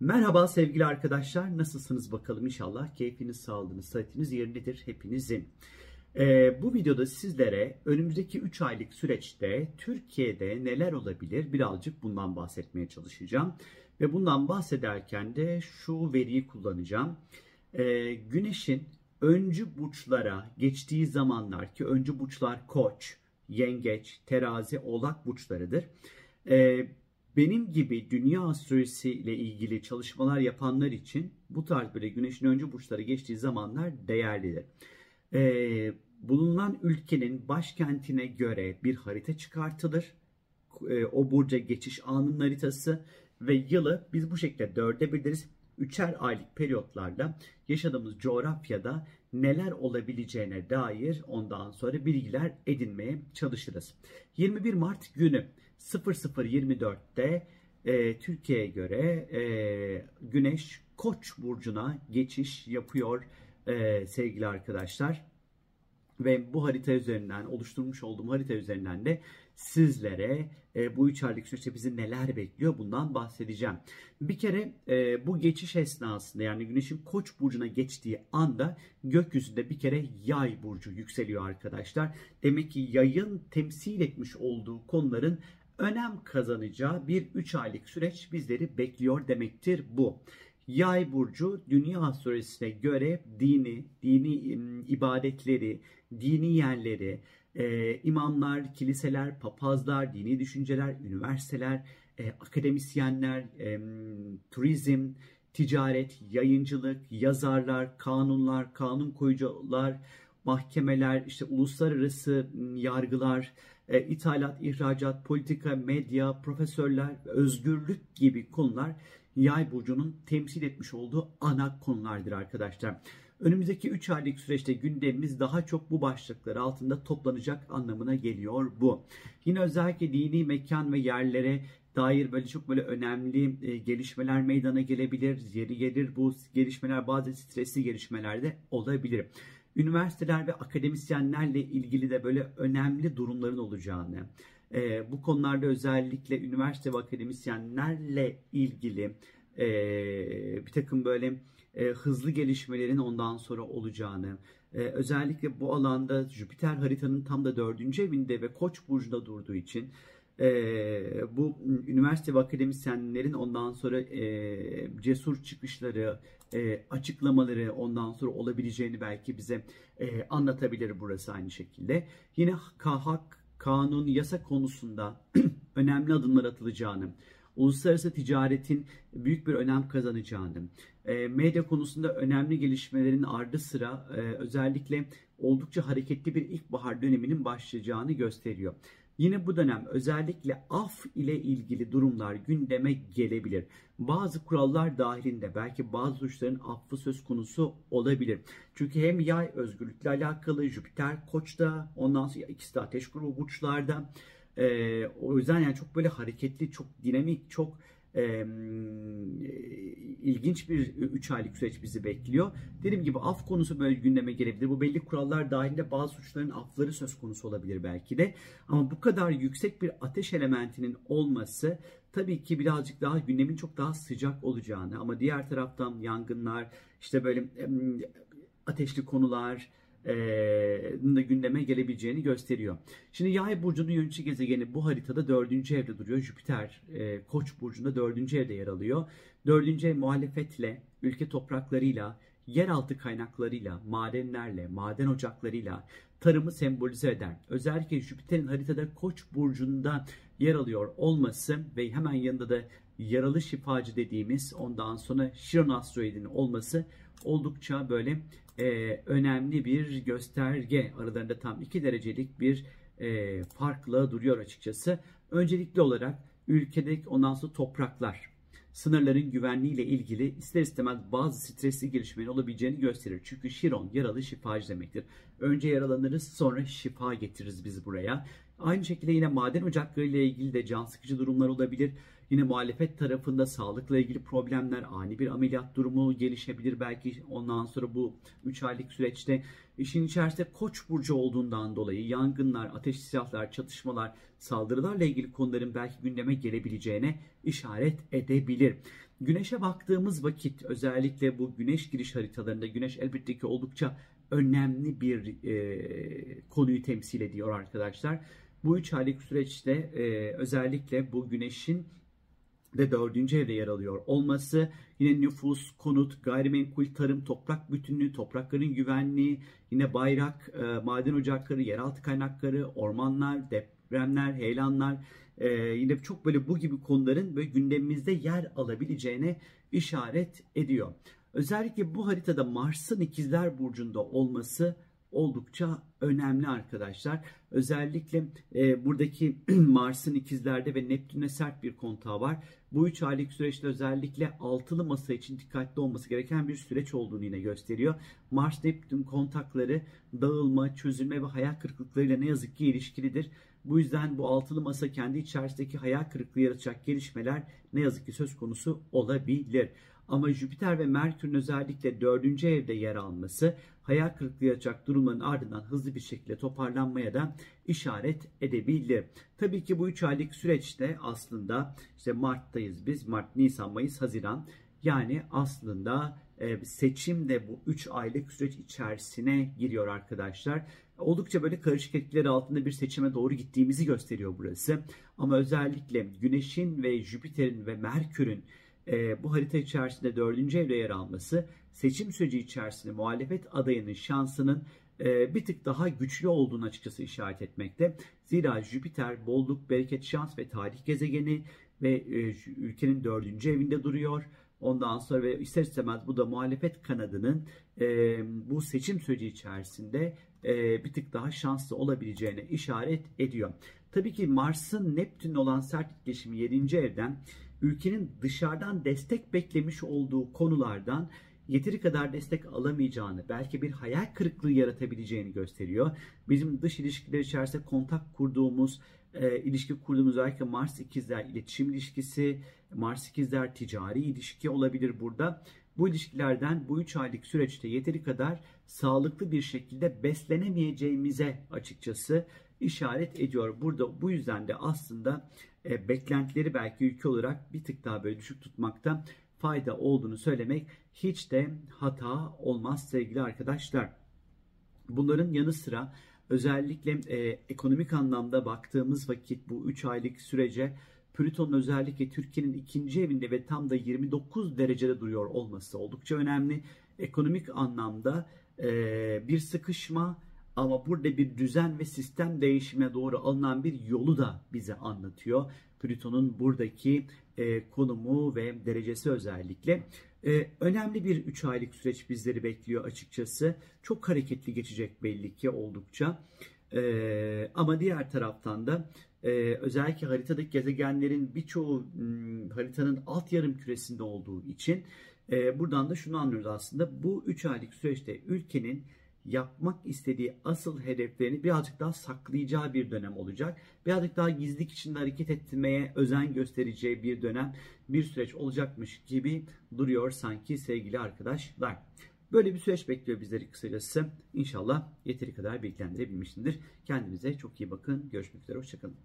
Merhaba sevgili arkadaşlar. Nasılsınız bakalım inşallah. Keyfiniz, sağlığınız, sıhhatiniz yerindedir hepinizin. Ee, bu videoda sizlere önümüzdeki 3 aylık süreçte Türkiye'de neler olabilir birazcık bundan bahsetmeye çalışacağım. Ve bundan bahsederken de şu veriyi kullanacağım. Ee, güneşin öncü burçlara geçtiği zamanlar ki öncü burçlar koç, yengeç, terazi, oğlak burçlarıdır. Ee, benim gibi dünya astrolojisi ile ilgili çalışmalar yapanlar için bu tarz böyle güneşin öncü burçları geçtiği zamanlar değerlidir. Ee, bulunan ülkenin başkentine göre bir harita çıkartılır. Ee, o burca geçiş anının haritası ve yılı biz bu şekilde dörde biliriz. Üçer aylık periyotlarda yaşadığımız coğrafyada neler olabileceğine dair ondan sonra bilgiler edinmeye çalışırız. 21 Mart günü 00.24'te e, Türkiye'ye göre e, Güneş Koç burcuna geçiş yapıyor e, sevgili arkadaşlar. Ve bu harita üzerinden oluşturmuş olduğum harita üzerinden de sizlere e, bu üç aylık süreçte bizi neler bekliyor bundan bahsedeceğim. Bir kere e, bu geçiş esnasında yani güneşin koç burcuna geçtiği anda gökyüzünde bir kere yay burcu yükseliyor arkadaşlar. Demek ki yayın temsil etmiş olduğu konuların önem kazanacağı bir 3 aylık süreç bizleri bekliyor demektir bu. Yay burcu dünya astrolojisine göre dini, dini ibadetleri, dini yerleri, e, imamlar, kiliseler, papazlar, dini düşünceler, üniversiteler, e, akademisyenler, e, turizm, ticaret, yayıncılık, yazarlar, kanunlar, kanun koyucular, mahkemeler, işte uluslararası yargılar, e, ithalat, ihracat, politika, medya, profesörler, özgürlük gibi konular yay burcunun temsil etmiş olduğu ana konulardır arkadaşlar. Önümüzdeki 3 aylık süreçte gündemimiz daha çok bu başlıklar altında toplanacak anlamına geliyor bu. Yine özellikle dini mekan ve yerlere dair böyle çok böyle önemli e, gelişmeler meydana gelebilir. Yeri gelir bu gelişmeler bazı stresli gelişmeler de olabilir üniversiteler ve akademisyenlerle ilgili de böyle önemli durumların olacağını, e, bu konularda özellikle üniversite ve akademisyenlerle ilgili e, bir takım böyle e, hızlı gelişmelerin ondan sonra olacağını, e, özellikle bu alanda Jüpiter haritanın tam da dördüncü evinde ve Koç burcunda durduğu için e, bu üniversite ve akademisyenlerin ondan sonra e, cesur çıkışları, e, açıklamaları ondan sonra olabileceğini belki bize e, anlatabilir burası aynı şekilde. Yine hak, kanun, yasa konusunda önemli adımlar atılacağını, uluslararası ticaretin büyük bir önem kazanacağını, e, medya konusunda önemli gelişmelerin ardı sıra e, özellikle oldukça hareketli bir ilkbahar döneminin başlayacağını gösteriyor. Yine bu dönem özellikle af ile ilgili durumlar gündeme gelebilir. Bazı kurallar dahilinde belki bazı suçların affı söz konusu olabilir. Çünkü hem yay özgürlükle alakalı Jüpiter Koç'ta ondan sonra ikisi de ateş grubu burçlarda. Ee, o yüzden yani çok böyle hareketli, çok dinamik, çok e, ilginç bir 3 aylık süreç bizi bekliyor. Dediğim gibi af konusu böyle gündeme gelebilir. Bu belli kurallar dahilinde bazı suçların afları söz konusu olabilir belki de. Ama bu kadar yüksek bir ateş elementinin olması tabii ki birazcık daha gündemin çok daha sıcak olacağını ama diğer taraftan yangınlar, işte böyle ateşli konular, e, gündeme gelebileceğini gösteriyor. Şimdi yay burcunun yönetici gezegeni bu haritada dördüncü evde duruyor. Jüpiter e, koç burcunda dördüncü evde yer alıyor. Dördüncü ev muhalefetle, ülke topraklarıyla, yeraltı kaynaklarıyla, madenlerle, maden ocaklarıyla tarımı sembolize eder. Özellikle Jüpiter'in haritada Koç burcunda yer alıyor olması ve hemen yanında da yaralı şifacı dediğimiz ondan sonra Şiron asteroidinin olması oldukça böyle e, önemli bir gösterge. Aralarında tam 2 derecelik bir e, farkla duruyor açıkçası. Öncelikli olarak ülkedeki ondan sonra topraklar, sınırların güvenliğiyle ilgili ister istemez bazı stresli gelişmeler olabileceğini gösterir. Çünkü Şiron yaralı şifacı demektir. Önce yaralanırız sonra şifa getiririz biz buraya. Aynı şekilde yine maden ocakları ile ilgili de can sıkıcı durumlar olabilir. Yine muhalefet tarafında sağlıkla ilgili problemler, ani bir ameliyat durumu gelişebilir belki ondan sonra bu 3 aylık süreçte. işin içerisinde Koç burcu olduğundan dolayı yangınlar, ateş silahlar, çatışmalar, saldırılarla ilgili konuların belki gündeme gelebileceğine işaret edebilir. Güneşe baktığımız vakit özellikle bu güneş giriş haritalarında güneş elbette ki oldukça önemli bir e, konuyu temsil ediyor arkadaşlar. Bu üç aylık süreçte e, özellikle bu güneşin de dördüncü evde yer alıyor olması yine nüfus, konut, gayrimenkul, tarım, toprak bütünlüğü, toprakların güvenliği, yine bayrak, e, maden ocakları, yeraltı kaynakları, ormanlar, depremler, heyelanlar e, yine çok böyle bu gibi konuların böyle gündemimizde yer alabileceğine işaret ediyor. Özellikle bu haritada Mars'ın ikizler burcunda olması oldukça önemli arkadaşlar. Özellikle e, buradaki Mars'ın ikizlerde ve Neptün'e sert bir kontağı var. Bu 3 aylık süreçte özellikle altılı masa için dikkatli olması gereken bir süreç olduğunu yine gösteriyor. Mars-Neptün kontakları dağılma, çözülme ve hayal kırıklıklarıyla ne yazık ki ilişkilidir. Bu yüzden bu altılı masa kendi içerisindeki hayal kırıklığı yaratacak gelişmeler ne yazık ki söz konusu olabilir. Ama Jüpiter ve Merkür'ün özellikle dördüncü evde yer alması hayal kırıklığı yaratacak durumların ardından hızlı bir şekilde toparlanmaya da işaret edebilir. Tabii ki bu 3 aylık süreçte aslında işte Mart'tayız biz. Mart, Nisan, Mayıs, Haziran. Yani aslında e, seçim de bu 3 aylık süreç içerisine giriyor arkadaşlar. Oldukça böyle karışık etkileri altında bir seçime doğru gittiğimizi gösteriyor burası. Ama özellikle Güneş'in ve Jüpiter'in ve Merkür'ün e, bu harita içerisinde dördüncü evde yer alması seçim süreci içerisinde muhalefet adayının şansının e, bir tık daha güçlü olduğunu açıkçası işaret etmekte. Zira Jüpiter bolluk, bereket, şans ve tarih gezegeni ve e, ülkenin dördüncü evinde duruyor. Ondan sonra ve ister istemez bu da muhalefet kanadının e, bu seçim süreci içerisinde e, bir tık daha şanslı olabileceğine işaret ediyor. Tabii ki Mars'ın Neptün olan sert etkileşimi 7. evden ülkenin dışarıdan destek beklemiş olduğu konulardan yeteri kadar destek alamayacağını, belki bir hayal kırıklığı yaratabileceğini gösteriyor. Bizim dış ilişkiler içerisinde kontak kurduğumuz, e, ilişki kurduğumuz özellikle Mars ikizler iletişim ilişkisi, Mars ikizler ticari ilişki olabilir burada. Bu ilişkilerden bu 3 aylık süreçte yeteri kadar sağlıklı bir şekilde beslenemeyeceğimize açıkçası işaret ediyor. Burada bu yüzden de aslında e, beklentileri belki ülke olarak bir tık daha böyle düşük tutmakta fayda olduğunu söylemek hiç de hata olmaz sevgili arkadaşlar. Bunların yanı sıra özellikle e, ekonomik anlamda baktığımız vakit bu 3 aylık sürece Plüton'un özellikle Türkiye'nin ikinci evinde ve tam da 29 derecede duruyor olması oldukça önemli. Ekonomik anlamda e, bir sıkışma ama burada bir düzen ve sistem değişimine doğru alınan bir yolu da bize anlatıyor. Plüton'un buradaki e, konumu ve derecesi özellikle. E, önemli bir 3 aylık süreç bizleri bekliyor açıkçası. Çok hareketli geçecek belli ki oldukça. E, ama diğer taraftan da e, özellikle haritadaki gezegenlerin birçoğu m, hmm, haritanın alt yarım küresinde olduğu için e, buradan da şunu anlıyoruz aslında. Bu 3 aylık süreçte ülkenin yapmak istediği asıl hedeflerini birazcık daha saklayacağı bir dönem olacak. Birazcık daha gizlilik içinde hareket etmeye özen göstereceği bir dönem, bir süreç olacakmış gibi duruyor sanki sevgili arkadaşlar. Böyle bir süreç bekliyor bizleri kısacası. İnşallah yeteri kadar bilgilendirebilmişimdir. Kendinize çok iyi bakın. Görüşmek üzere. Hoşçakalın.